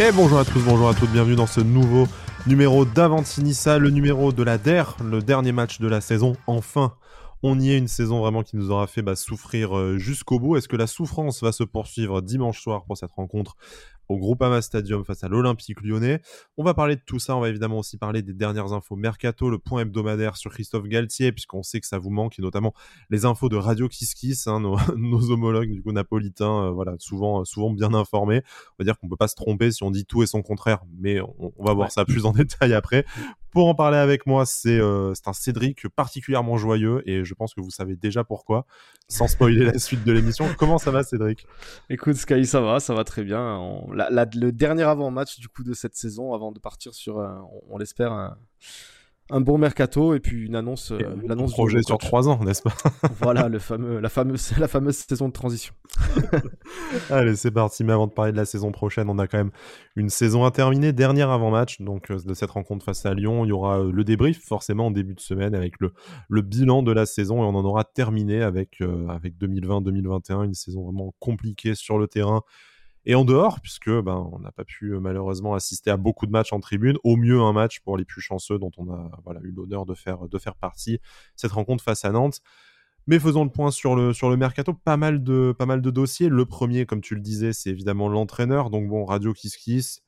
Et bonjour à tous, bonjour à toutes, bienvenue dans ce nouveau numéro d'Avantinissa, le numéro de la DER, le dernier match de la saison. Enfin, on y est une saison vraiment qui nous aura fait bah, souffrir euh, jusqu'au bout. Est-ce que la souffrance va se poursuivre dimanche soir pour cette rencontre au Groupama Stadium face à l'Olympique lyonnais. On va parler de tout ça, on va évidemment aussi parler des dernières infos Mercato, le point hebdomadaire sur Christophe Galtier, puisqu'on sait que ça vous manque, et notamment les infos de Radio Kiss Kiss, hein, nos, homologues du coup napolitains, euh, voilà, souvent, souvent bien informés. On va dire qu'on peut pas se tromper si on dit tout et son contraire, mais on, va voir ça plus en détail après. Pour en parler avec moi, c'est euh, un Cédric particulièrement joyeux, et je pense que vous savez déjà pourquoi, sans spoiler la suite de l'émission. Comment ça va Cédric? Écoute Sky, ça va, ça va très bien. On le dernier avant-match du coup de cette saison avant de partir sur, on, l'espère, un, bon mercato et puis une annonce. Euh, l'annonce projet sur trois ans, n'est-ce pas Voilà, le fameux, la, fameuse, la fameuse saison de transition. Allez, c'est parti. Mais avant de parler de la saison prochaine, on a quand même une saison à terminer. Dernier avant-match donc, euh, de cette rencontre face à Lyon. Il y aura euh, le débrief forcément en début de semaine avec le, le bilan de la saison et on en aura terminé avec, avec 2020-2021, une saison vraiment compliquée sur le terrain et en dehors, puisque ben, on n'a pas pu euh, malheureusement assister à beaucoup de matchs en tribune, au mieux un match pour les plus chanceux dont on a voilà, eu l'honneur de faire, partie, cette rencontre face à Nantes. Mais faisons le point sur le, sur le mercato, pas mal, de, pas mal de dossiers. Le premier, comme tu le disais, c'est évidemment l'entraîneur. Donc bon, Radio Kiss Kiss,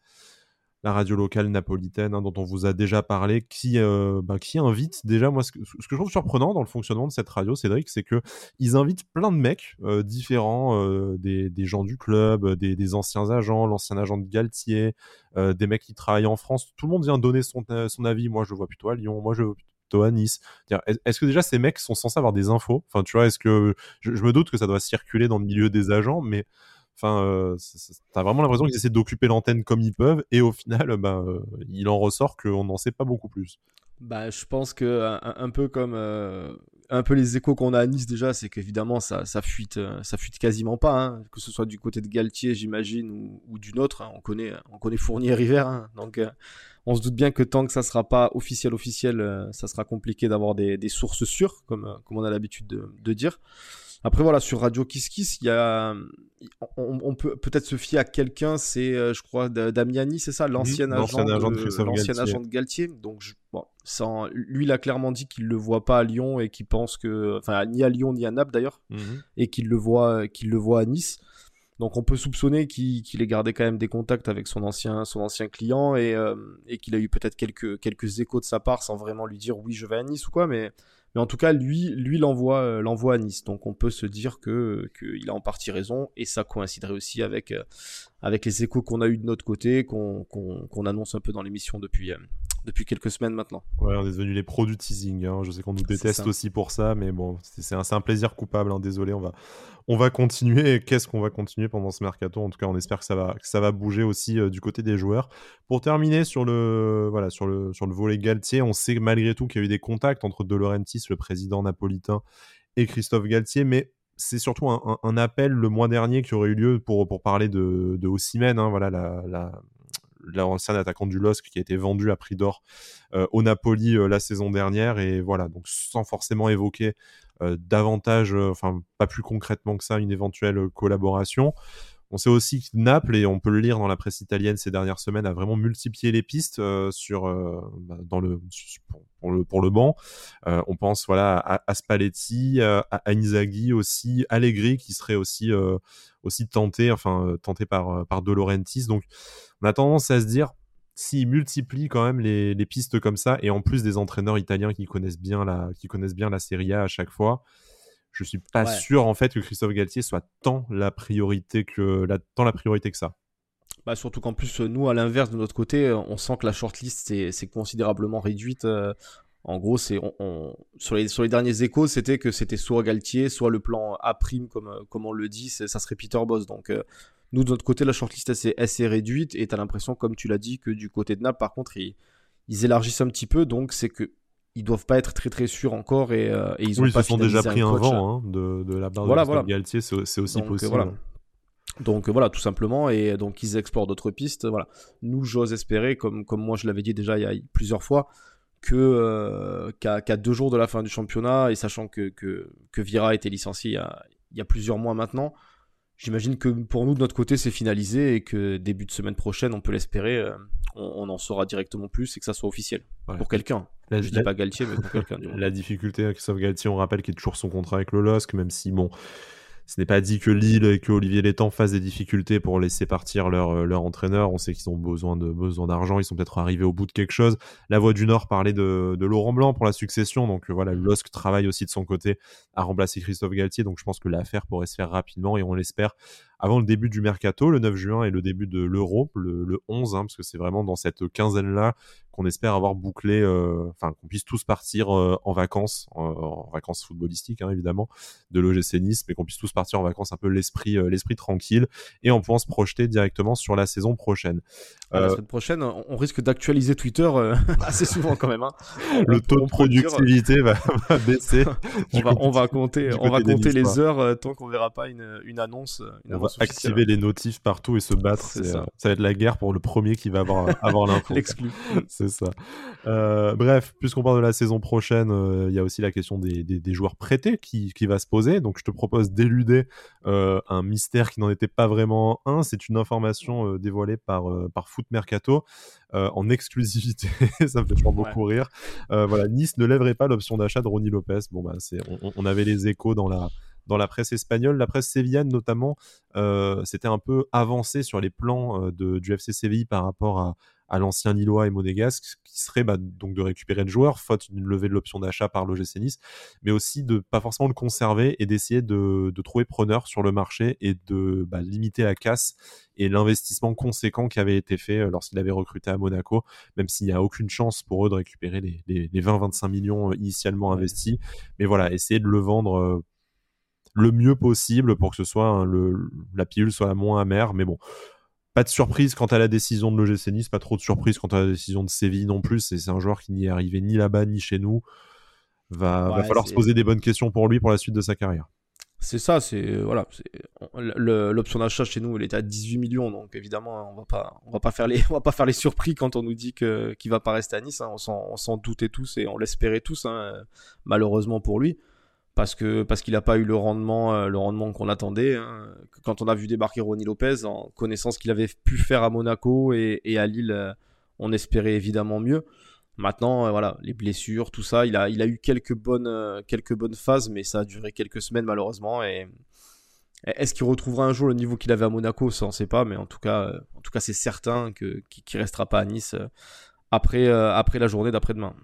la radio locale napolitaine hein, dont on vous a déjà parlé, qui, euh, qui invite déjà, moi ce que, je trouve surprenant dans le fonctionnement de cette radio, Cédric, c'est que ils invitent plein de mecs euh, différents, euh, des, gens du club, des, anciens agents, l'ancien agent de Galtier, des mecs qui travaillent en France, tout le monde vient donner son, avis, moi je le vois plutôt à Lyon, moi je le vois plutôt à Nice. Est-ce que déjà ces mecs sont censés avoir des infos? Enfin, tu vois, est-ce que je, je, me doute que ça doit circuler dans le milieu des agents, mais Enfin, euh, t'as vraiment l'impression qu'ils essaient d'occuper l'antenne comme ils peuvent, et au final, bah, euh, il en ressort qu'on n'en sait pas beaucoup plus. Bah, je pense que un, peu comme euh, un peu les échos qu'on a à Nice déjà, c'est qu'évidemment ça, ça fuite, ça fuite quasiment pas, hein. que ce soit du côté de Galtier, j'imagine, ou, d'une autre. Hein. on connaît, on connaît Fournier River, hein. donc on se doute bien que tant que ça sera pas officiel officiel, ça sera compliqué d'avoir des, sources sûres, comme comme on a l'habitude de, de, dire. Après voilà, sur Radio Kiss Kiss, il y a, on, peut peut-être se fier à quelqu'un, c'est euh, je crois Damiani, c'est ça, l'ancien agent, de, l'ancien agent de Galtier. Donc bon, lui, il a clairement dit qu'il le voit pas à Lyon et qu'il pense que, enfin ni à Lyon ni à Naples d'ailleurs, mhm. et qu'il le voit, qu'il le voit à Nice. Donc on peut soupçonner qu'il ait gardé quand même des contacts avec son ancien, client et, euh, et qu'il a eu peut-être quelques, échos de sa part sans vraiment lui dire oui je vais à Nice ou quoi, mais en tout cas, lui, euh, l'envoie à Nice. Donc on peut se dire qu'il a en partie raison et ça coïnciderait aussi avec euh, avec les échos qu'on a eu de notre côté, qu'on annonce un peu dans l'émission depuis depuis quelques semaines maintenant. Ouais, on est devenus les pros du teasing. Hein. Je sais qu'on nous déteste aussi pour ça, mais bon, c'est un, un, plaisir coupable. Hein. Désolé, on va, on va continuer. Qu'est-ce qu'on va continuer pendant ce mercato? En tout cas, on espère que ça va, que ça va bouger aussi euh, du côté des joueurs. Pour terminer sur le, voilà, sur le, sur le volet Galtier, on sait malgré tout qu'il y a eu des contacts entre De Laurentiis, le président napolitain, et Christophe Galtier, mais c'est surtout un, appel le mois dernier qui aurait eu lieu pour, pour parler de, de hein, voilà, la, la, l'ancien attaquant du LOSC qui a été vendu à prix d'or euh, au Napoli euh, la saison dernière. Et voilà, donc sans forcément évoquer euh, davantage, enfin pas plus concrètement que ça, une éventuelle collaboration. On sait aussi que Naples, et on peut le lire dans la presse italienne ces dernières semaines, a vraiment multiplié les pistes sur, bah, dans le, pour, le, banc. on pense voilà, à, Spalletti, à, à, aussi, Allegri qui serait aussi, aussi tenté, enfin, tenté par, par De Laurentiis. Donc on a tendance à se dire, s'ils multiplient quand même les, pistes comme ça, et en plus des entraîneurs italiens qui connaissent bien la, qui connaissent bien la Serie A à chaque fois, je suis pas sûr en fait que Christophe Galtier soit tant la priorité que, la, tant la priorité que ça. Bah surtout qu'en plus, nous, à l'inverse, de notre côté, on sent que la shortlist, c'est considérablement réduite. Euh, en gros, c'est on, sur, les, sur les derniers échos, c'était que c'était soit Galtier, soit le plan A prime, comme, comme on le dit, ça serait Peter Boss. Donc, euh, nous, de notre côté, la shortlist assez, assez réduite et tu as l'impression, comme tu l'as dit, que du côté de Naples, par contre, ils, élargissent un petit peu. Donc, c'est que ils doivent pas être très très sûrs encore et, euh, ils ont oui, pas ils se sont déjà pris un, vent hein, de, de, la part de Galtier, c'est aussi possible. Voilà. Donc voilà, tout simplement, et donc ils explorent d'autres pistes. Voilà. Nous, j'ose espérer, comme, comme moi je l'avais dit déjà il y a plusieurs fois, que euh, qu'à deux jours de la fin du championnat, et sachant que, que, que Vira a été licencié il y a, il y a plusieurs mois maintenant, j'imagine que pour nous, de notre côté, c'est finalisé et que début de semaine prochaine, on peut l'espérer, on, en saura directement plus et que ça soit officiel. Pour quelqu'un. Je dis pas Galtier, mais pour quelqu'un. La difficulté, Christophe Galtier, on rappelle qu'il est toujours son contrat avec le LOSC, même si, bon, ce n'est pas dit que Lille et que Olivier Létang fassent des difficultés pour laisser partir leur, euh, entraîneur. On sait qu'ils ont besoin d'argent. Ils sont peut-être arrivés au bout de quelque chose. La Voix du Nord parlait de, de Laurent Blanc pour la succession. Donc euh, voilà, LOSC travaille aussi de son côté à remplacer Christophe Galtier. Donc je pense que l'affaire pourrait se faire rapidement et on l'espère avant le début du mercato, le 9 juin et le début de l'Euro, le, 11, hein, parce que c'est vraiment dans cette quinzaine-là qu'on espère avoir bouclé, euh, enfin qu'on puisse tous partir euh, en vacances, en, vacances footballistiques hein, évidemment, de l'OGC Nice, mais qu'on puisse tous partir en vacances un peu l'esprit euh, l'esprit tranquille et en pouvant se projeter directement sur la saison prochaine. la semaine prochaine, on risque d'actualiser Twitter assez souvent quand même. Hein. Le taux de productivité va, baisser. on, va, on va compter, on va compter les heures tant qu'on verra pas une, une annonce. Une on va activer les notifs partout et se battre. Ça. ça. va être la guerre pour le premier qui va avoir, avoir l'info. L'exclu c'est ça. Euh, bref, puisqu'on parle de la saison prochaine, euh, il y a aussi la question des, joueurs prêtés qui, va se poser. Donc je te propose d'éluder euh, un mystère qui n'en était pas vraiment un. C'est une information dévoilée par, par Foot Mercato en exclusivité. ça me fait toujours beaucoup rire. voilà, Nice ne lèverait pas l'option d'achat de Ronnie Lopez. Bon, bah, c'est, on, avait les échos dans la dans la presse espagnole. La presse sévillane, notamment, c'était un peu avancé sur les plans de, du FC Séville par rapport à, à l'ancien Lillois et Monégasque, qui serait bah, donc de récupérer le joueur, faute d'une levée de l'option d'achat par l'OGC Nice, mais aussi de pas forcément le conserver et d'essayer de, trouver preneur sur le marché et de bah, limiter la casse et l'investissement conséquent qui avait été fait euh, lorsqu'il avait recruté à Monaco, même s'il n'y a aucune chance pour eux de récupérer les, les, 20-25 millions euh, initialement investis. Mais voilà, essayer de le vendre euh, le mieux possible pour que ce soit hein, le, la pilule soit la moins amère. Mais bon, pas de surprise quant à la décision de l'OGC Nice, pas trop de surprise quant à la décision de Séville non plus. C'est un joueur qui n'y est arrivé ni là-bas ni chez nous. Va, va falloir se poser des bonnes questions pour lui pour la suite de sa carrière. C'est ça, c'est voilà, l'option d'achat chez nous, elle était à 18 millions, donc évidemment, on va pas, on va pas faire les, on va pas faire les surpris quand on nous dit que qu'il va pas rester à Nice. Hein. On s'en doutait tous et on l'espérait tous, hein, malheureusement pour lui parce que parce qu'il n'a pas eu le rendement euh, le rendement qu'on attendait. Hein. Quand on a vu débarquer Ronnie Lopez, en connaissant ce qu'il avait pu faire à Monaco et, à Lille, euh, on espérait évidemment mieux. Maintenant, euh, voilà, les blessures, tout ça, il a, il a eu quelques bonnes, quelques bonnes phases, mais ça a duré quelques semaines malheureusement. Et est-ce qu'il retrouvera un jour le niveau qu'il avait à Monaco? Ça, on ne sait pas, mais en tout cas, en tout cas, c'est certain que qu'il restera pas à Nice après, après la journée d'après-demain.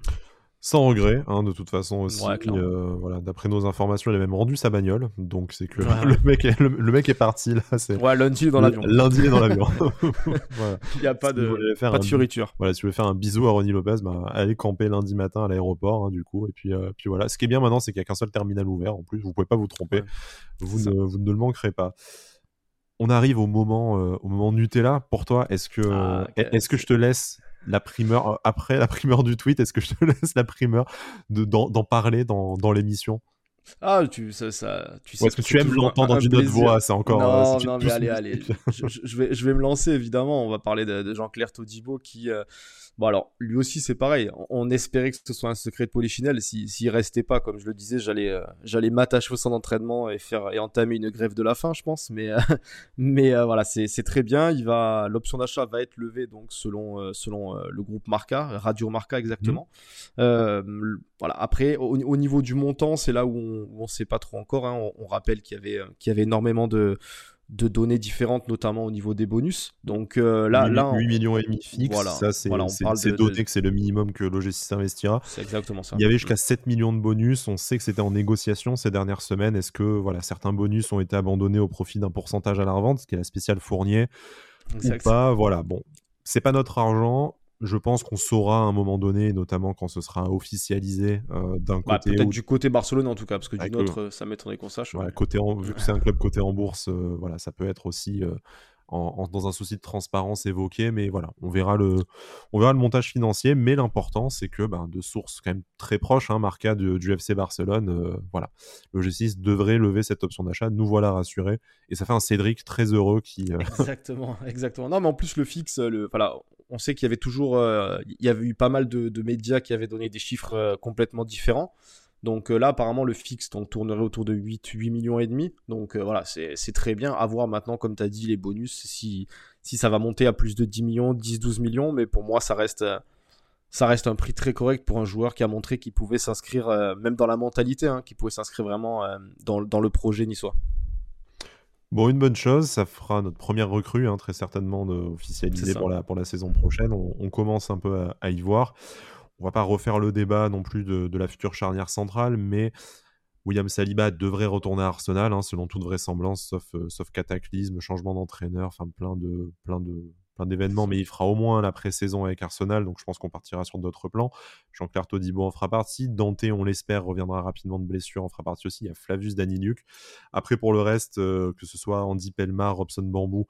Sans regret, hein, de toute façon aussi. Euh, voilà, d'après nos informations, il a même rendu sa bagnole, donc c'est que le, mec est, le, mec est parti là. Ouais, lundi est dans l'avion. Lundi est dans l'avion. Il n'y a pas de, pas de fioriture. Voilà, si tu veux faire un bisou à Ronnie Lopez, bah, allez camper lundi matin à l'aéroport, hein, du coup. Et puis, euh, puis voilà. Ce qui est bien maintenant, c'est qu'il n'y a qu'un seul terminal ouvert. En plus, vous pouvez pas vous tromper. vous, ne, vous ne le manquerez pas on arrive au moment, euh, au moment Nutella. Pour toi, est-ce que, ah, est-ce que je te laisse la primeur, euh, après la primeur du tweet, est-ce que je te laisse la primeur d'en parler dans, dans l'émission? Ah, tu, ça, ça, tu sais. Est-ce que tu aimes l'entendre dans une autre voix C'est encore. Non, euh, non, mais allez, allez. je, vais, je vais me lancer, évidemment. On va parler de, Jean-Claire Todibo qui. Bon alors, lui aussi c'est pareil. On espérait que ce soit un secret de polichinelle. S'il restait pas, comme je le disais, j'allais euh, j'allais m'attacher au centre d'entraînement et faire et entamer une grève de la faim, je pense. Mais euh, mais euh, voilà, c'est très bien. Il va l'option d'achat va être levée donc selon selon le groupe Marca, Radio Marca exactement. Mmh. voilà. Après, au, niveau du montant, c'est là où on, ne sait pas trop encore. Hein. On, on, rappelle qu'il y avait qu'il y avait énormément de de données différentes, notamment au niveau des bonus. Donc euh, là, 8, là, 8 millions et demi fixe, voilà, ça c'est voilà, donné que c'est le minimum que l'OG6 investira. C'est exactement ça. Il y avait jusqu'à 7 millions de bonus, on sait que c'était en négociation ces dernières semaines. Est-ce que voilà, certains bonus ont été abandonnés au profit d'un pourcentage à la revente, ce qui est la spéciale Fournier ou pas? Voilà, bon, c'est pas notre argent je pense qu'on saura à un moment donné, notamment quand ce sera officialisé euh, d'un bah, côté. Peut-être du côté Barcelone en tout cas, parce que du autre, ça m'étonnerait qu'on sache. côté vu que c'est un club côté en bourse, euh, voilà, ça peut être aussi euh, dans un souci de transparence évoqué, mais voilà, on verra le, on verra le montage financier. Mais l'important, c'est que ben, de sources quand même très proches, hein, Marca du, FC Barcelone, voilà, le G6 devrait lever cette option d'achat. Nous voilà rassurés, et ça fait un Cédric très heureux qui. Exactement, exactement. Non, mais en plus le fixe, le, voilà, on sait qu'il y avait toujours, euh, il y avait eu pas mal de, médias qui avaient donné des chiffres euh, complètement différents. Donc là, apparemment, le fixe tournerait autour de 8, 8 millions et demi. Donc voilà, c'est très bien. À voir maintenant, comme tu as dit, les bonus, si, ça va monter à plus de 10 millions, 10, 12 millions. Mais pour moi, ça reste ça reste un prix très correct pour un joueur qui a montré qu'il pouvait s'inscrire, euh, même dans la mentalité, hein, qu'il pouvait s'inscrire vraiment euh, dans, dans, le projet niçois. Bon, une bonne chose, ça fera notre première recrue, hein, très certainement officialisée pour la, pour la saison prochaine. On, commence un peu à, y voir. On va pas refaire le débat non plus de, de, la future charnière centrale, mais William Saliba devrait retourner à Arsenal, hein, selon toute vraisemblance, sauf, euh, sauf cataclysme, changement d'entraîneur, enfin plein de, plein de, plein d'événements, mais il fera au moins la pré-saison avec Arsenal, donc je pense qu'on partira sur d'autres plans. Jean-Claire Todibo en fera partie. Dante, on l'espère, reviendra rapidement de blessure, en fera partie aussi. Il y a Flavius Daniluk. Après, pour le reste, euh, que ce soit Andy Pelmar, Robson Bambou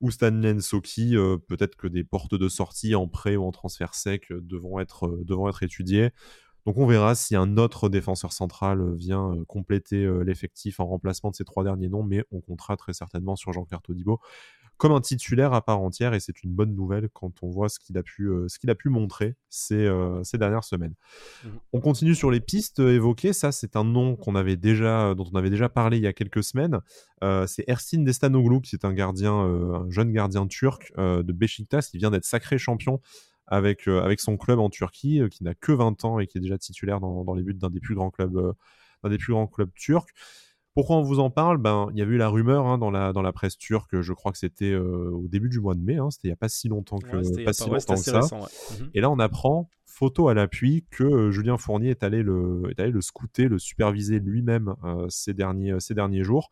ou Stanley Soki, euh, peut-être que des portes de sortie en prêt ou en transfert sec euh, devront être étudiées. Donc on verra si un autre défenseur central vient compléter l'effectif en remplacement de ces trois derniers noms, mais on comptera très certainement sur Jean-Claire Todibo comme un titulaire à part entière et c'est une bonne nouvelle quand on voit ce qu'il a pu, euh, ce qu'il a pu montrer ces, euh, ces dernières semaines. Mmh on continue sur les pistes évoquées. Ça, c'est un nom qu'on avait déjà, dont on avait déjà parlé il y a quelques semaines. Euh, c'est Ersin Destanoglu, qui est un gardien, un jeune gardien turc de Beşiktaş, qui vient d'être sacré champion avec, avec son club en Turquie, qui n'a que 20 ans et qui est déjà titulaire dans, dans les buts d'un des plus grands clubs, d'un des plus grands clubs turcs. Pourquoi on vous en parle? Ben, Il y avait eu la rumeur hein, dans, la, dans la presse turque, je crois que c'était euh, au début du mois de mai, hein, c'était il n'y a pas si longtemps que, pas si longtemps que ça. Mmh Et là, on apprend, photo à l'appui, que euh, Julien Fournier est allé le, est allé le scouter, le superviser lui-même euh, ces, derniers, ces derniers jours.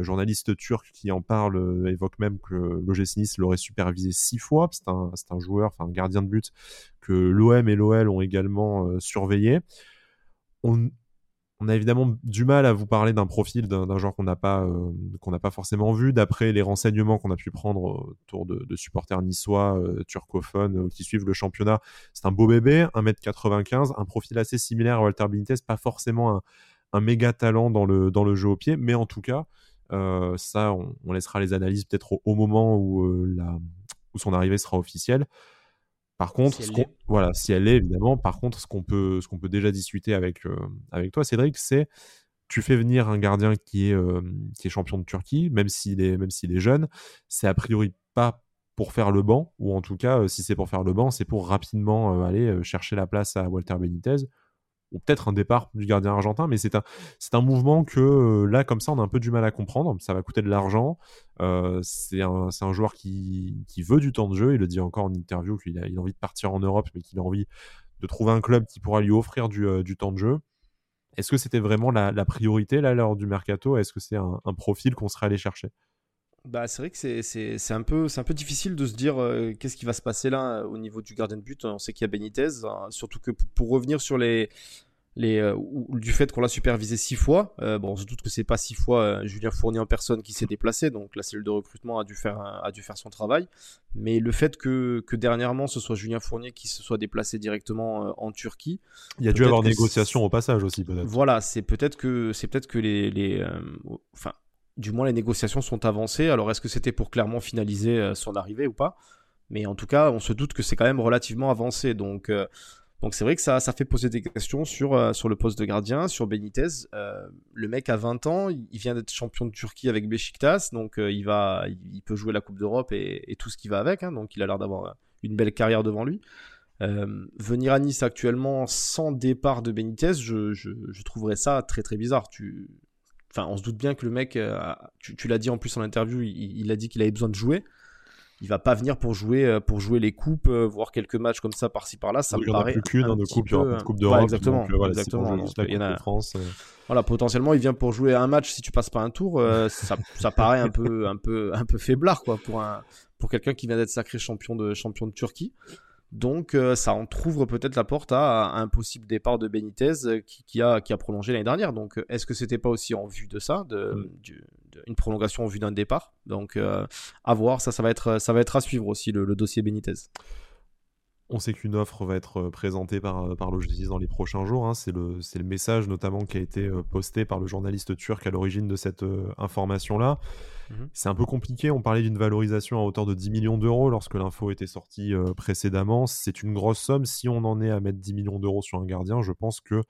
journaliste turc qui en parle évoque même que l'OGC Nice l'aurait supervisé six fois. C'est un, un, joueur, enfin un gardien de but que l'OM et l'OL ont également surveillé. On, on a évidemment du mal à vous parler d'un profil d'un genre qu'on n'a pas euh, qu'on n'a pas forcément vu d'après les renseignements qu'on a pu prendre autour de, supporters niçois euh, turcophones euh, qui suivent le championnat. C'est un beau bébé, 1m95, un profil assez similaire à Walter Benitez, pas forcément un, méga talent dans le jeu au pied, mais en tout cas ça on, laissera les analyses peut-être au, moment où son arrivée sera officielle. Par contre, si voilà, si elle est évidemment, par contre, ce qu'on peut, ce qu'on peut déjà discuter avec, euh, avec toi, Cédric, c'est tu fais venir un gardien qui est, euh, qui est champion de Turquie, même s'il est, même s'il est jeune, c'est a priori pas pour faire le banc, ou en tout cas, euh, si c'est pour faire le banc, c'est pour rapidement aller chercher la place à Walter Benitez ou peut-être un départ du gardien argentin, mais c'est un, c'est un mouvement que euh, là, comme ça, on a un peu du mal à comprendre. Ça va coûter de l'argent. Euh, c'est, un, joueur qui, veut du temps de jeu. Il le dit encore en interview qu'il a, il a envie de partir en Europe, mais qu'il a envie de trouver un club qui pourra lui offrir du, euh, temps de jeu. Est-ce que c'était vraiment la, la, priorité là lors du mercato? Est-ce que c'est un profil qu'on serait allé chercher? Bah, c'est vrai que c'est, un peu, un peu difficile de se dire qu'est-ce qui va se passer là au niveau du gardien de but. On sait qu'il y a Benitez, hein, surtout que pour revenir sur les, les, euh, du fait qu'on l'a supervisé six fois. Euh, bon, on se doute que c'est pas six fois euh, Julien Fournier en personne qui s'est déplacé, donc la cellule de recrutement a dû faire, a dû faire son travail. Mais le fait que, que dernièrement ce soit Julien Fournier qui se soit déplacé directement en Turquie, il y a dû avoir négociation au passage aussi peut-être. Voilà, c'est peut-être que c'est peut-être que les, les enfin, du moins les négociations sont avancées. Alors est-ce que c'était pour clairement finaliser son arrivée ou pas? Mais en tout cas, on se doute que c'est quand même relativement avancé, donc. Donc c'est vrai que ça, ça fait poser des questions sur, euh, sur le poste de gardien, sur Benitez. Euh, le mec a 20 ans, il vient d'être champion de Turquie avec Beşiktaş, donc euh, il, va, il, peut jouer la Coupe d'Europe et, tout ce qui va avec, hein. donc il a l'air d'avoir une belle carrière devant lui. venir à Nice actuellement sans départ de Benitez, je, je, trouverais ça très très bizarre. Tu... Enfin, on se doute bien que le mec, tu, l'as dit en plus en interview, il, il a dit qu'il avait besoin de jouer il va pas venir pour jouer euh, pour jouer les coupes, euh, voir quelques matchs comme ça par-ci par-là. Ça me paraît. plus qu'une de coupe, de coupe d'Europe. exactement. voilà, exactement. il y en a... France. Euh. Voilà, potentiellement, il vient pour jouer un match. Si tu passes pas un tour, ça, ça, paraît un peu un peu un peu faiblard quoi pour un pour quelqu'un qui vient d'être sacré champion de champion de Turquie. Donc euh, ça entrouvre peut-être la porte à, un possible départ de Benitez euh, qui, a, qui a prolongé l'année dernière. Donc euh, est-ce que c'était pas aussi en vue de ça, de, mm. une prolongation en vue d'un départ? Donc à voir, ça, ça, va être, ça va être à suivre aussi le, dossier Benitez. On sait qu'une offre va être présentée par, par dans les prochains jours. Hein. C'est le, le, message notamment qui a été posté par le journaliste turc à l'origine de cette information-là. Mhm. C'est un peu compliqué. On parlait d'une valorisation à hauteur de 10 millions d'euros lorsque l'info était sortie euh, précédemment. C'est une grosse somme. Si on en est à mettre 10 millions d'euros sur un gardien, je pense que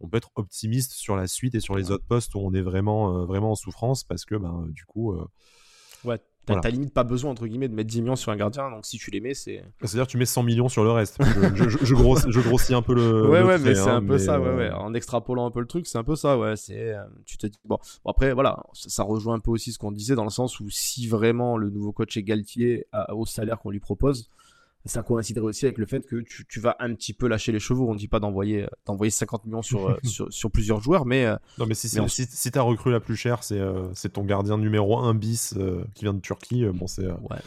on peut être optimiste sur la suite et sur les autres postes où on est vraiment, vraiment en souffrance parce que ben, du coup. ouais, T'as limite pas besoin, entre guillemets, de mettre 10 millions sur un gardien, donc si tu les mets, c'est. C'est-à-dire tu mets 100 millions sur le reste. je, je, grossis, un peu le. Ouais, ouais, mais c'est un peu ça, ouais, ouais. En extrapolant un peu le truc, c'est un peu ça, ouais. C'est, euh, tu te dis, bon, après, voilà, ça, rejoint un peu aussi ce qu'on disait dans le sens où si vraiment le nouveau coach est Galtier au salaire qu'on lui propose, ça coïnciderait aussi avec le fait que tu, tu, vas un petit peu lâcher les chevaux. On ne dit pas d'envoyer d'envoyer 50 millions sur, euh, sur, sur, plusieurs joueurs, mais euh, non, mais si si, si, si ta recrue la plus chère, c'est euh, ton gardien numéro 1 bis qui vient de Turquie. bon, c'est ouais,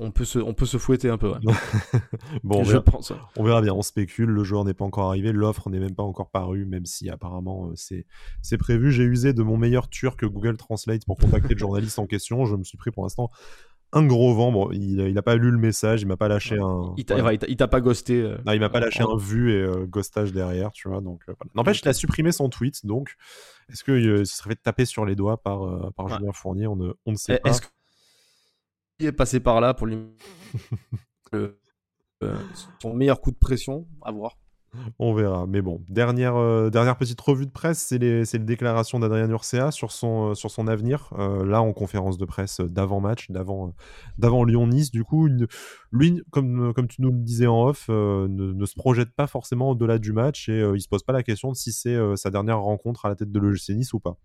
on, peut se on peut se fouetter un peu. Ouais. bon, on verra, pense, on verra bien. On spécule. Le joueur n'est pas encore arrivé, l'offre n'est même pas encore parue, même si apparemment c'est prévu. J'ai usé de mon meilleur turc Google Translate pour contacter le journaliste en question. Je me suis pris pour l'instant un gros vent. Bon, il, il a pas lu le message, il m'a pas lâché un. Il t'a pas ghosté. Euh, non, il m'a pas lâché un vu et euh, ghostage derrière, tu vois. Donc, euh, N'empêche, il a supprimé son tweet, donc est-ce que se serait fait taper sur les doigts par, par Julien Fournier on ne, on ne sait pas. Est-ce qu'il est passé par là pour lui. son meilleur coup de pression À voir. On verra. Mais bon, dernière, euh, dernière petite revue de presse, c'est les, déclarations d'Adrien Urcea sur son, euh, sur son avenir. Euh, là, en conférence de presse d'avant-match, d'avant, Lyon-Nice. Du coup, lui, comme, comme tu nous le disais en off, ne, se projette pas forcément au-delà du match et il se pose pas la question de si c'est sa dernière rencontre à la tête de l'OGC Nice ou pas.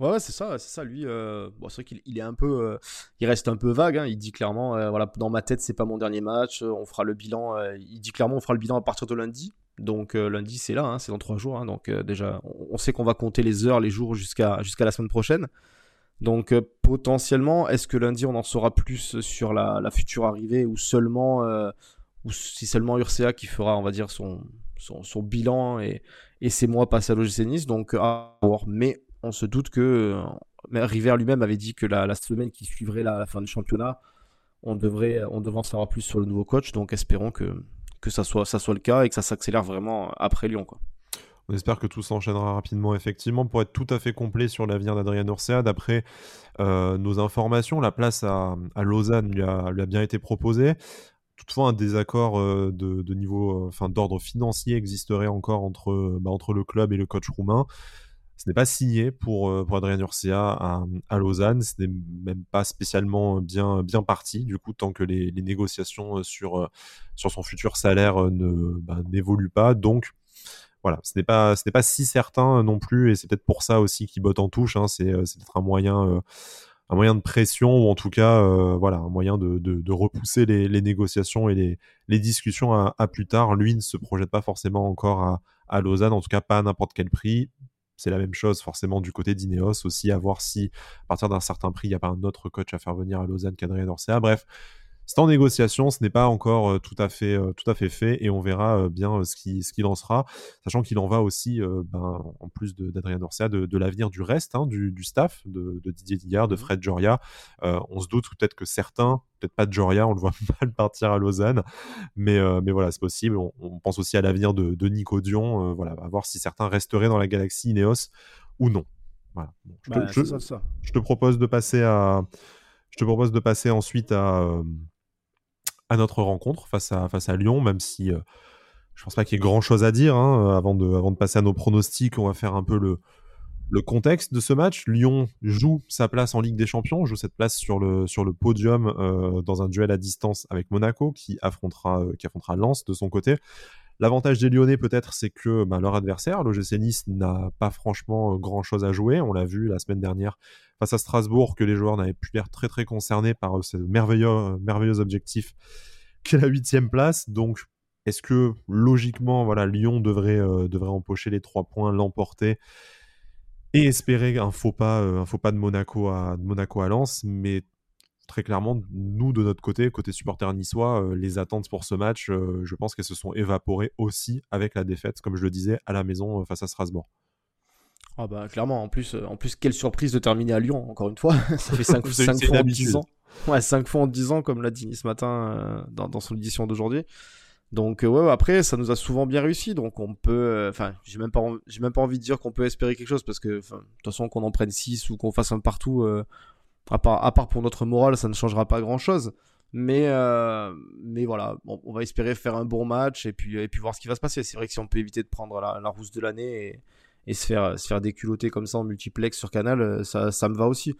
Ouais, c'est ça, c'est ça. Lui, euh, c'est vrai qu'il est un peu, euh, il reste un peu vague. Hein. Il dit clairement, euh, voilà, dans ma tête, c'est pas mon dernier match. On fera le bilan. il dit clairement, on fera le bilan à partir de lundi. Donc lundi, c'est là, hein, c'est dans trois jours. Hein. donc déjà, on, sait qu'on va compter les heures, les jours jusqu'à la semaine prochaine. Donc potentiellement, est-ce que lundi, on en saura plus sur la, future arrivée ou seulement, ou si seulement Urcea qui fera, on va dire, son son, son bilan et, et ses mois passés à l'OGC Nice? Donc à voir. Mais on se doute que euh, River lui-même avait dit que la, semaine qui suivrait la, fin du championnat, on devrait, on devrait en savoir plus sur le nouveau coach. Donc espérons que, que ça, soit, ça soit le cas et que ça s'accélère vraiment après Lyon. On espère que tout s'enchaînera rapidement, effectivement, pour être tout à fait complet sur l'avenir d'Adrien Orcea. D'après euh, nos informations, la place à, Lausanne lui a, bien été proposée. Toutefois, un désaccord euh, de, niveau, enfin d'ordre financier existerait encore entre, bah, entre le club et le coach roumain. Ce n'est pas signé pour, euh, pour Adrien Urcia à, Lausanne. Ce n'est même pas spécialement bien, bien parti, du coup, tant que les, négociations euh, sur, euh, sur son futur salaire ne, bah, n'évoluent pas. Donc, voilà, ce n'est pas, ce n'est pas si certain non plus, et c'est peut-être pour ça aussi qu'il botte en touche. Hein. C'est, c'est peut-être un moyen, un moyen de pression, ou en tout cas, voilà, un moyen de, de, repousser les, les, négociations et les, les discussions à, à, plus tard. Lui ne se projette pas forcément encore à, à Lausanne, en tout cas pas à n'importe quel prix c'est la même chose forcément du côté d'Ineos aussi, à voir si à partir d'un certain prix, il n'y a pas un autre coach à faire venir à Lausanne qu'Adrien Orcea. Bref, c'est en négociation, ce n'est pas encore euh, tout, à fait, euh, tout à fait fait et on verra euh, bien ce qui ce qu'il en sera, sachant qu'il en va aussi, ben, en plus d'Adrien Orcea, de, de l'avenir du reste, hein, du, du, staff, de, de, Didier Dillard, de mmh Fred Joria. on se doute peut-être que certains, peut-être pas de Joria, on le voit mal partir à Lausanne, mais, mais voilà, c'est possible. On, pense aussi à l'avenir de, de Nico Dion, voilà, à voir si certains resteraient dans la galaxie Ineos ou non. Voilà. je, te, bah, je, te, propose de passer à, je te propose de passer ensuite à à notre rencontre face à, face à Lyon, même si euh, je pense pas qu'il y ait grand chose à dire. Hein, avant, de, avant de passer à nos pronostics, on va faire un peu le, le contexte de ce match. Lyon joue sa place en Ligue des Champions, joue cette place sur le, sur le podium euh, dans un duel à distance avec Monaco qui affrontera, euh, qui affrontera Lens de son côté. L'avantage des Lyonnais, peut-être, c'est que bah, leur adversaire, l'OGC Nice, n'a pas franchement grand-chose à jouer. On l'a vu la semaine dernière face à Strasbourg que les joueurs n'avaient plus l'air très très concernés par euh, ce merveilleux, euh, merveilleux objectif qu'est la huitième place. Donc, est-ce que logiquement, voilà, Lyon devrait, euh, empocher les trois points, l'emporter et espérer un faux pas, de Monaco à Monaco à Lens, mais très clairement, nous, de notre côté, côté supporter niçois, euh, les attentes pour ce match, euh, je pense qu'elles se sont évaporées aussi avec la défaite, comme je le disais, à la maison euh, face à Strasbourg. Ah bah clairement, en plus, en plus, quelle surprise de terminer à Lyon, encore une fois. Ça fait 5 fois en 10 ans. Ouais, 5 fois en 10 ans, comme l'a dit ce matin dans, son édition d'aujourd'hui. Donc ouais, après ça nous a souvent bien réussi, donc on peut, enfin j'ai même pas, j'ai même pas envie de dire qu'on peut espérer quelque chose parce que de toute façon qu'on en prenne 6 ou qu'on fasse un partout, à part, à part pour notre morale, ça ne changera pas grand chose. Mais, euh, mais voilà, on va espérer faire un bon match et puis, et puis voir ce qui va se passer. C'est vrai que si on peut éviter de prendre la, la rousse de l'année et, et, se, faire, se faire déculoter comme ça en multiplex sur Canal, euh, ça, ça me va aussi.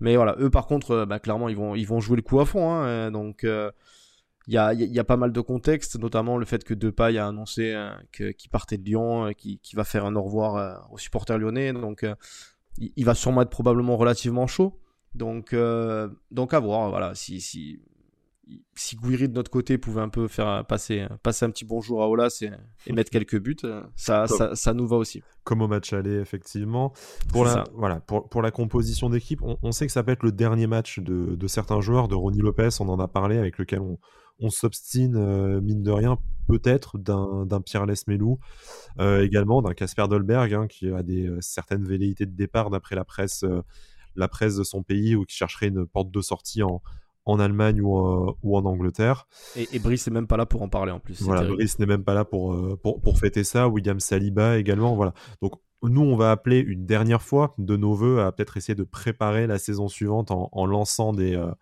Mais voilà, eux par contre, euh, bah, clairement, ils vont, ils vont jouer le coup à fond. Hein, donc il y, a, y, a, pas mal de contexte, notamment le fait que Depay a annoncé qu'il partait de Lyon, qu'il qui va faire un au revoir aux supporters lyonnais. Donc il, va sûrement être probablement relativement chaud. Donc, donc à voir, voilà, si, si, si Guiri de notre côté pouvait un peu faire passer, passer un petit bonjour à Olas et, mettre quelques buts, ça, ça, nous va aussi. Comme au match aller, effectivement. Pour, la, voilà, pour, pour la composition d'équipe, on, sait que ça peut être le dernier match de, de, certains joueurs, de Ronnie Lopez, on en a parlé, avec lequel on, on s'obstine, euh, mine de rien, peut-être d'un Pierre Lesmelou, euh, également d'un Casper Dolberg, hein, qui a des euh, certaines velléités de départ d'après la presse, la presse de son pays, ou qui chercherait une porte de sortie en en Allemagne ou, ou en Angleterre. Et, Brice n'est même pas là pour en parler en plus. Voilà, Brice n'est même pas là pour, euh, pour, pour, fêter ça. William Saliba également. Voilà. Donc nous, on va appeler une dernière fois de nos voeux à peut-être essayer de préparer la saison suivante en, en lançant des, euh,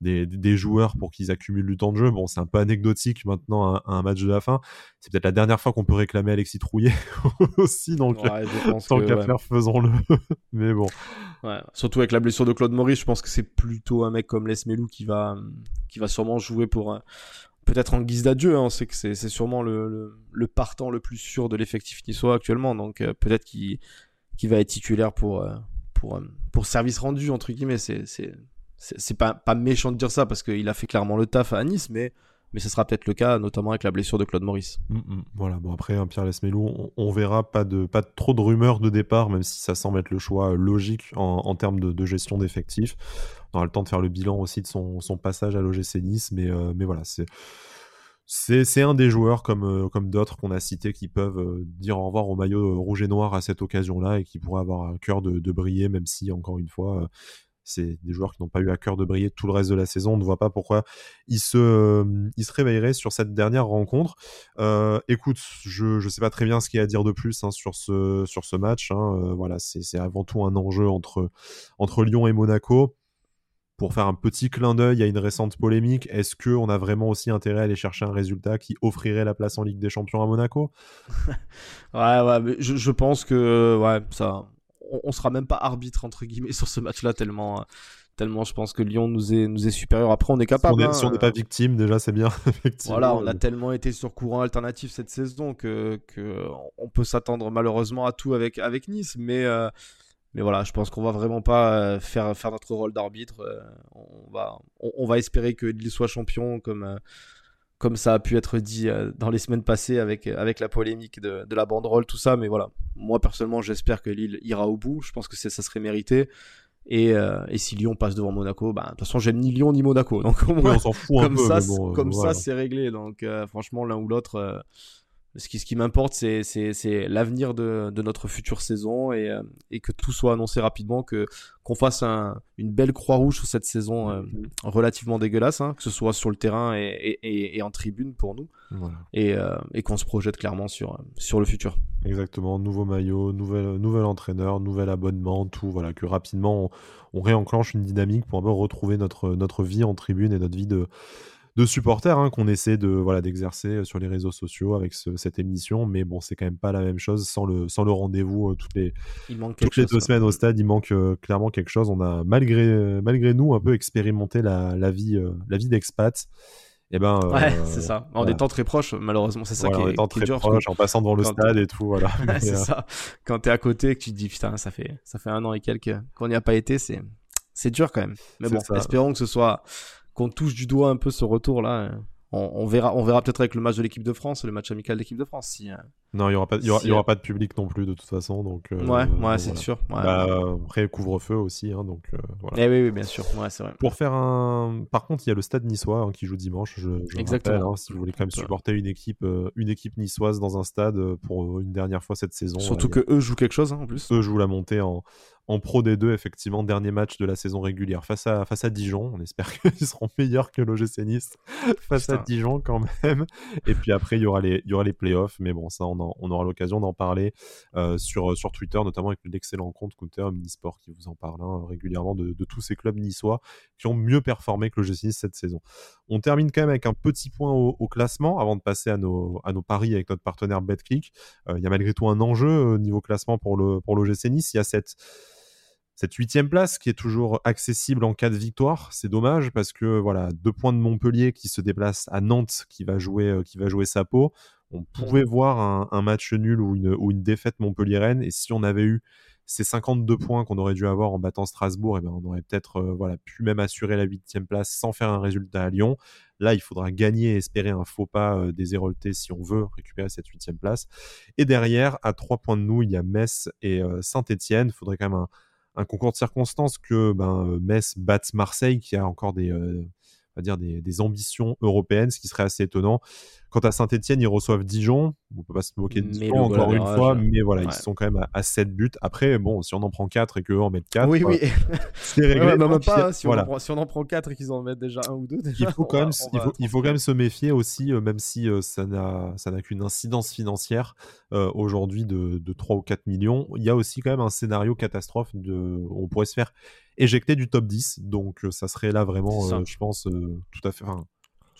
des, joueurs pour qu'ils accumulent du temps de jeu. Bon, c'est un peu anecdotique maintenant à, un match de la fin. C'est peut-être la dernière fois qu'on peut réclamer Alexis Trouillet aussi, donc tant qu'à faire, faisons-le. Mais bon. Surtout avec la blessure de Claude Maurice, je pense que c'est plutôt un mec comme Les Melou qui va, qui va sûrement jouer pour. Peut-être en guise d'adieu, hein. on sait que c'est sûrement le, le, partant le plus sûr de l'effectif niçois actuellement, donc euh, peut-être qu'il va être titulaire pour, euh, pour, euh, pour service rendu, entre guillemets, c'est c'est pas, pas méchant de dire ça parce qu'il a fait clairement le taf à Nice, mais, ce sera peut-être le cas, notamment avec la blessure de Claude Maurice. Mm, mm. voilà, bon après, hein, Pierre Lesmelou, on, verra pas, trop de rumeurs de départ, même si ça semble être le choix logique en, termes de, gestion d'effectifs. On aura le temps de faire le bilan aussi de son, passage à l'OGC Nice, mais, euh, voilà, c'est. Un des joueurs comme, euh, comme d'autres qu'on a cités qui peuvent euh, dire au revoir au maillot rouge et noir à cette occasion-là et qui pourraient avoir un cœur de, briller, même si, encore une fois, c'est des joueurs qui n'ont pas eu à cœur de briller tout le reste de la saison. On ne voit pas pourquoi ils se, euh, se réveilleraient sur cette dernière rencontre. Euh, écoute, je ne sais pas très bien ce qu'il y a à dire de plus hein, sur, ce, sur ce match. Hein. Euh, voilà, c'est avant tout un enjeu entre, entre Lyon et Monaco. Pour faire un petit clin d'œil à une récente polémique, est-ce qu'on a vraiment aussi intérêt à aller chercher un résultat qui offrirait la place en Ligue des Champions à Monaco? Ouais, ouais, je, je pense que ouais, ça, on, sera même pas arbitre entre guillemets sur ce match-là tellement tellement je pense que Lyon nous est nous est supérieur. Après, on est capable. Si on n'est hein, pas euh, victime, déjà, c'est bien. voilà, on a tellement été sur courant alternatif cette saison que, que on peut s'attendre malheureusement à tout avec avec Nice, mais euh, mais voilà, je pense qu'on va vraiment pas euh, faire faire notre rôle d'arbitre. On va on, va espérer que Lille soit champion comme comme ça a pu être dit euh, dans les semaines passées avec, avec la polémique de, de la banderole, tout ça. Mais voilà, moi personnellement, j'espère que Lille ira au bout. Je pense que ça serait mérité. Et, euh, et, si Lyon passe devant Monaco, bah, de toute façon, j'aime ni Lyon ni Monaco. Donc on s'en fout comme peu, ça, bon, comme ça, c'est réglé. Donc franchement, l'un ou l'autre ce qui, ce qui m'importe, c'est, l'avenir de, de, notre future saison et, euh, et, que tout soit annoncé rapidement, que, qu'on fasse un, une belle croix rouge sur cette saison euh, relativement dégueulasse, hein, que ce soit sur le terrain et, et, et en tribune pour nous, et, euh, et qu'on se projette clairement sur, sur le futur. Exactement, nouveau maillot, nouvel, nouvel entraîneur, nouvel abonnement, tout, voilà, que rapidement on, on réenclenche une dynamique pour un peu retrouver notre, notre vie en tribune et notre vie de de supporters hein, qu'on essaie de voilà d'exercer euh, sur les réseaux sociaux avec cette émission. Mais bon c'est quand même pas la même chose sans le sans le rendez-vous euh, toutes les toutes les deux semaines au stade il manque euh, clairement quelque chose. On a malgré malgré nous un peu expérimenté la, la vie la vie d'expat. Et eh ben ouais c'est ça. En étant très proche malheureusement c'est ça qui est, en très proche en passant devant le stade et tout voilà. C'est ça. Quand t'es à côté et que tu te dis putain ça fait ça fait un an et quelques qu'on n'y a pas été c'est c'est dur quand même. Mais bon espérons que ce soit qu'on touche du doigt un peu ce retour là. Hein. On, verra, on verra peut-être avec le match de l'équipe de France, le match amical de l'équipe de France. Si, hein. Non, il y aura pas, y aura, pas de public non plus de toute façon, donc. Euh, ouais, ouais, c'est sûr. Bah, après couvre-feu aussi, hein, donc. Euh, voilà. Eh oui, oui, bien sûr. Ouais, vrai. Pour faire un, par contre, il y a le Stade Niçois qui joue dimanche. Je, Exactement. si vous voulez quand même supporter une équipe, euh, une équipe niçoise dans un stade pour une dernière fois cette saison. Surtout que eux jouent quelque chose en plus. Eux jouent la montée en, en Pro D2, effectivement, dernier match de la saison régulière face à, face à Dijon. On espère qu'ils seront meilleurs que l'OGC Nice face à Dijon quand même. Et puis après, il y aura les, il y aura les playoffs. Mais bon, ça, on, on aura l'occasion d'en parler euh, sur, sur Twitter, notamment avec l'excellent compte Counter Omnisport qui vous en parle hein, régulièrement de, tous ces clubs niçois qui ont mieux performé que l'OGC Nice cette saison. On termine quand même avec un petit point au, classement avant de passer à nos, à nos paris avec notre partenaire BetClick. Euh, il y a malgré tout un enjeu au niveau classement pour le pour l'OGC Nice. Il y a cette cette huitième place qui est toujours accessible en cas de victoire. C'est dommage parce que voilà, deux points de Montpellier qui se déplace à Nantes, qui va jouer, euh, qui va jouer sa peau. On pouvait voir un, match nul ou une, ou une défaite Montpellier-Rennes. Et si on avait eu ces 52 points qu'on aurait dû avoir en battant Strasbourg, et eh ben on aurait peut-être euh, voilà, pu même assurer la huitième place sans faire un résultat à Lyon. Là, il faudra gagner et espérer un faux pas euh, des Héroltés si on veut récupérer cette huitième place. Et derrière, à trois points de nous, il y a Metz et Saint-Etienne. Il faudrait quand même un, un concours de circonstances que ben, euh, Metz batte Marseille, qui a encore des, euh, on va dire des, des, ambitions européennes, ce qui serait assez étonnant. Quant à Saint-Etienne, ils reçoivent Dijon. On peut pas se moquer de Dijon encore une fois, mais voilà, ils sont quand même à, 7 buts. Après, bon, si on en prend 4 et qu'eux en mettent 4, oui, oui. c'est réglé. pas, si, on en prend, si, on en prend, 4 et qu'ils en mettent déjà un ou deux, déjà, il faut quand, même, il faut, il faut quand même se méfier aussi, euh, même si euh, ça n'a qu'une incidence financière euh, aujourd'hui de, de, 3 ou 4 millions. Il y a aussi quand même un scénario catastrophe. De, on pourrait se faire éjecter du top 10. Donc, ça serait là vraiment, je pense, tout à fait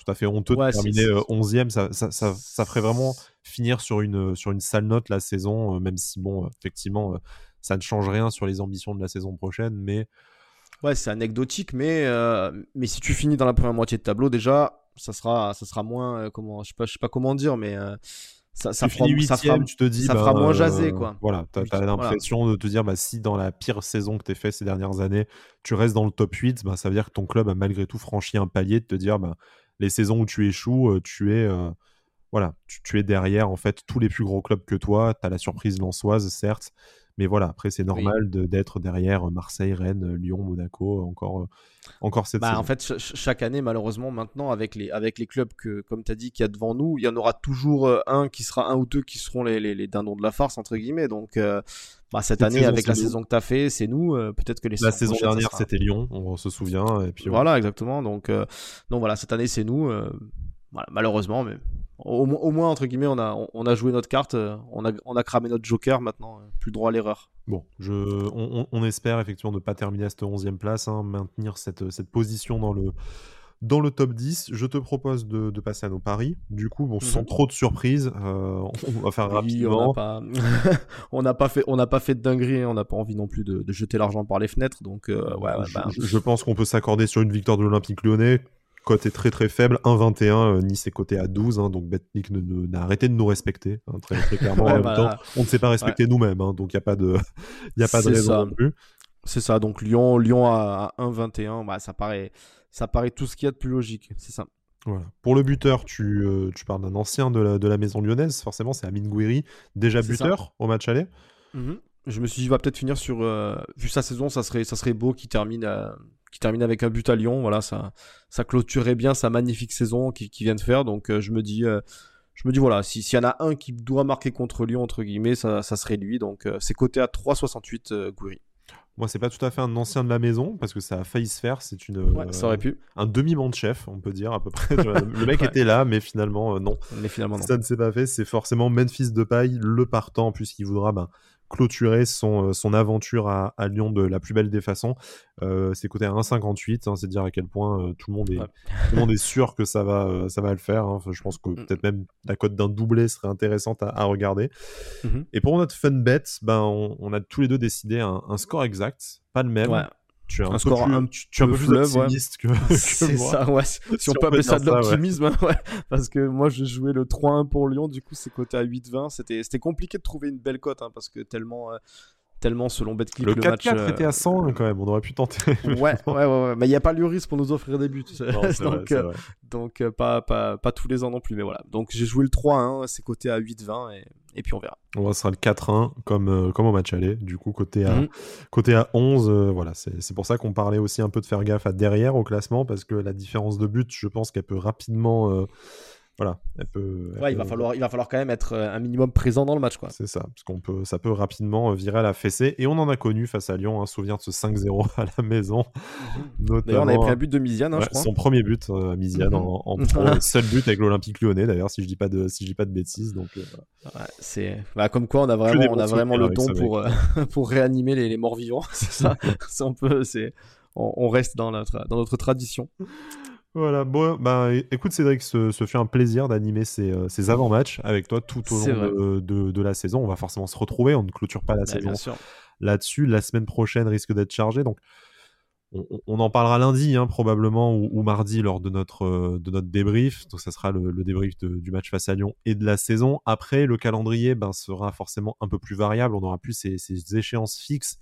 tout à fait honteux de terminer 11e. Euh, ça, ça, ça, ferait vraiment finir sur une, sur une sale note la saison, euh, même si, bon, effectivement, euh, ça ne change rien sur les ambitions de la saison prochaine. Mais. Ouais, c'est anecdotique, mais, mais si tu finis dans la première moitié de tableau, déjà, ça sera, ça sera moins. comment, je ne sais, pas, je sais pas comment dire, mais. ça, ça, fera, ça, fera, tu te dis, ça fera bah, moins jaser quoi. Voilà, tu as, l'impression de te dire bah, si dans la pire saison que tu as fait ces dernières années, tu restes dans le top 8, bah, ça veut dire que ton club a malgré tout franchi un palier de te dire bah, les saisons où tu échoues, euh, tu es euh, voilà, tu, es derrière en fait tous les plus gros clubs que toi. Tu as la surprise lançoise, certes, mais voilà, après c'est normal d'être derrière euh, Marseille, Rennes, Lyon, Monaco, encore, encore cette bah, En fait, chaque année, malheureusement, maintenant, avec les, avec les clubs que, comme tu as dit, qu'il y a devant nous, il y en aura toujours un qui sera un ou deux qui seront les, les, dindons de la farce, entre guillemets. Donc, bah, cette, année, avec la saison que tu as fait, c'est nous. Peut-être que les La saison dernière, c'était Lyon, on se souvient. Et puis, voilà, exactement. Donc, donc voilà, cette année, c'est nous. Voilà, malheureusement, mais au, moins, entre guillemets, on a, on, a joué notre carte, on a, on a cramé notre joker, maintenant, plus droit à l'erreur. Bon, je, on, on, espère effectivement ne pas terminer à cette 11e place, hein, maintenir cette, cette position dans le, dans le top 10. Je te propose de, de passer à nos paris. Du coup, bon, sans mhm. trop de surprises, euh, on va faire rapidement. On n'a pas, fait, on n'a pas fait de dinguerie. Hein. On n'a pas envie non plus de, de jeter l'argent par les fenêtres. Donc, euh, ouais, bah. je, pense qu'on peut s'accorder sur une victoire de l'Olympique Lyonnais. Cote est très très faible, 1,21. Euh, nice est coté à 12, hein, donc Betclic n'a arrêté de nous respecter, hein, très, très, clairement. en même bah, temps, on ne sait pas respecter nous-mêmes, donc il n'y a pas de, y a pas de raison non plus. C'est ça, donc Lyon, Lyon à, 1,21, bah, ça paraît ça paraît tout ce qu'il y a de plus logique. C'est ça. Voilà. Pour le buteur, tu, euh, tu parles d'un ancien de la, de la, maison lyonnaise, forcément, c'est Amine Gouiri, déjà buteur au match aller. Mhm. Je me suis dit, il va peut-être finir sur. Euh, vu sa saison, ça serait, ça serait beau qu'il termine, qui termine avec un but à Lyon. Voilà, ça, ça clôturerait bien sa magnifique saison qu'il vient de faire. Donc, euh, je me dis. je me dis voilà, s'il y en a un qui doit marquer contre Lyon, entre guillemets, ça, ça serait lui. Donc c'est coté à 3,68 Gouiri. Moi, c'est pas tout à fait un ancien de la maison parce que ça a failli se faire. C'est une. ça aurait pu. Un demi-monde chef, on peut dire à peu près. le mec était là, mais finalement euh, non. Mais finalement non. Ça ne s'est pas fait. C'est forcément Memphis de paille, le partant, puisqu'il voudra ben, clôturer son, euh, son aventure à, à, Lyon de la plus belle des façons. Euh, c'est coté à 1,58, hein, c'est dire à quel point euh, tout, le monde est, tout le monde est sûr que ça va, euh, ça va le faire. Hein. je pense que mm. peut-être même la cote d'un doublé serait intéressante à, regarder. Mm-hmm. Et pour notre fun bet, ben, on, on, a tous les deux décidé un, un score exact, pas le même. Tu es un, score un, tu, tu un peu plus optimiste que, que C'est ça, ouais. Si, on, peut appeler ça de l'optimisme, ouais. Parce que moi, je jouais le 3-1 pour Lyon, du coup, c'est coté à 8-20. C'était compliqué de trouver une belle cote, hein, parce que tellement. Euh, tellement selon BetClick le, le 4 4 était à 100 hein, quand même on aurait pu tenter ouais ouais ouais, ouais. mais il n'y a pas Lloris pour nous offrir des buts donc, euh, donc euh, pas, pas, pas tous les ans non plus mais voilà donc j'ai joué le 3-1 c'est coté à 8-20 et et puis on verra. On sera le 4-1 comme, euh, comme au match aller, du coup côté à, mhm. côté à 11, euh, voilà, c'est pour ça qu'on parlait aussi un peu de faire gaffe à derrière au classement, parce que la différence de but, je pense qu'elle peut rapidement, euh, voilà, elle peut. ouais, il va falloir, il va falloir quand même être euh, un minimum présent dans le match, quoi. C'est ça, parce qu'on peut, ça peut rapidement euh, virer à la fessée. Et on en a connu face à Lyon, un souvenir de ce 5-0 à la maison. Mhm. D'ailleurs, on avait pris un but de Misiane, hein, je crois. Son premier but euh, Misiane, en, en seul but avec l'Olympique Lyonnais, d'ailleurs, si je dis pas de, si je dis pas de bêtises. Donc, c'est, bah, comme quoi, on a vraiment, on a vraiment le don pour, pour réanimer les, les morts vivants. c'est ça. c'est, on, on, reste dans notre, dans notre tradition. Voilà, bon, bah écoute Cédric, ce, ce fait un plaisir d'animer ces, euh, ces avant-matchs avec toi tout au long de, de, la saison. On va forcément se retrouver, on ne clôture pas la saison là-dessus. La semaine prochaine risque d'être chargée, donc on, on, en parlera lundi hein, probablement ou, mardi lors de notre, euh, de notre débrief. Donc ça sera le, le débrief du match face à Lyon et de la saison. Après, le calendrier ben, sera forcément un peu plus variable, on aura plus ces, ces échéances fixes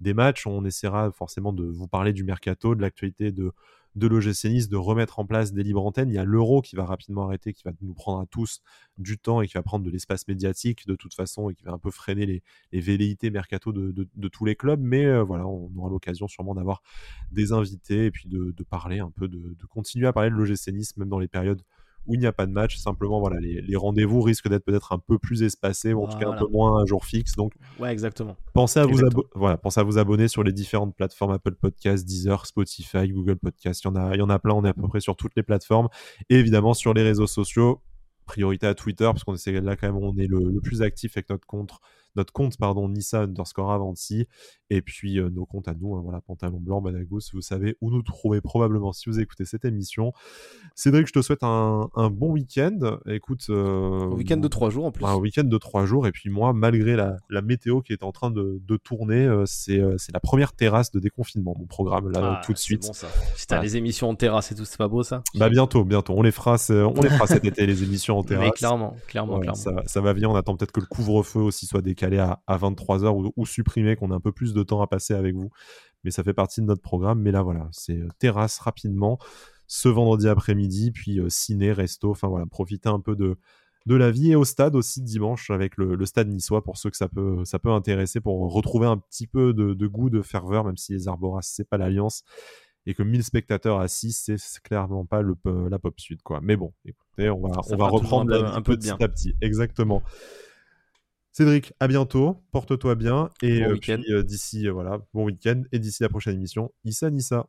des matchs. On essaiera forcément de vous parler du mercato, de l'actualité de de l'OGC de remettre en place des libres antennes. Il y a l'euro qui va rapidement arrêter, qui va nous prendre à tous du temps et qui va prendre de l'espace médiatique de toute façon et qui va un peu freiner les, velléités mercato de, tous les clubs. Mais euh, voilà, on aura l'occasion sûrement d'avoir des invités et puis de, parler un peu, de, continuer à parler de l'OGC même dans les périodes où il n'y a pas de match. Simplement, voilà, les, rendez-vous risquent d'être peut-être un peu plus espacés, ou en tout cas un peu moins un jour fixe. Donc, ouais, exactement. Pensez à, Vous voilà, pensez à vous abonner sur les différentes plateformes Apple Podcasts, Deezer, Spotify, Google Podcasts. Il y, en a, il y en a plein, on est à peu près sur toutes les plateformes. Et évidemment, sur les réseaux sociaux, priorité à Twitter, parce qu'on essaie là quand même, on est le, le plus actif avec notre compte notre compte, pardon, Nissa underscore Avanti, et puis euh, nos comptes à nous, hein, voilà, Pantalon Blanc, Badagos, vous savez où nous trouver probablement si vous écoutez cette émission. Cédric, je te souhaite un, bon week-end. Écoute. Euh, un week-end de trois jours en plus. Un week-end de trois jours, et puis moi, malgré la, météo qui est en train de, tourner, euh, c'est la première terrasse de déconfinement, mon programme, là, ah, tout de suite. Bon, ça. Les émissions en terrasse et tout, c'est pas beau ça Bah bientôt, bientôt. On les fera, on les fera cet été, les émissions en terrasse. Mais clairement, clairement, clairement. Ça, ça, va venir, on attend peut-être que le couvre-feu aussi soit décalé à, 23h ou, ou supprimer, qu'on ait un peu plus de temps à passer avec vous. Mais ça fait partie de notre programme. Mais là, voilà, c'est euh, terrasse rapidement ce vendredi après-midi, puis euh, ciné, resto, enfin voilà, profiter un peu de, de la vie et au stade aussi dimanche avec le, stade niçois pour ceux que ça peut, ça peut intéresser pour retrouver un petit peu de, goût, de ferveur, même si les Arboras, c'est pas l'Alliance et que 1000 spectateurs assis, c'est clairement pas le, la pop suite, quoi. Mais bon, écoutez, on va, on va reprendre un, peu, petit à petit. Exactement. Cédric, à bientôt, porte-toi bien. Et euh, puis euh, d'ici, euh, voilà, bon week-end. Et d'ici la prochaine émission, Issa Nissa.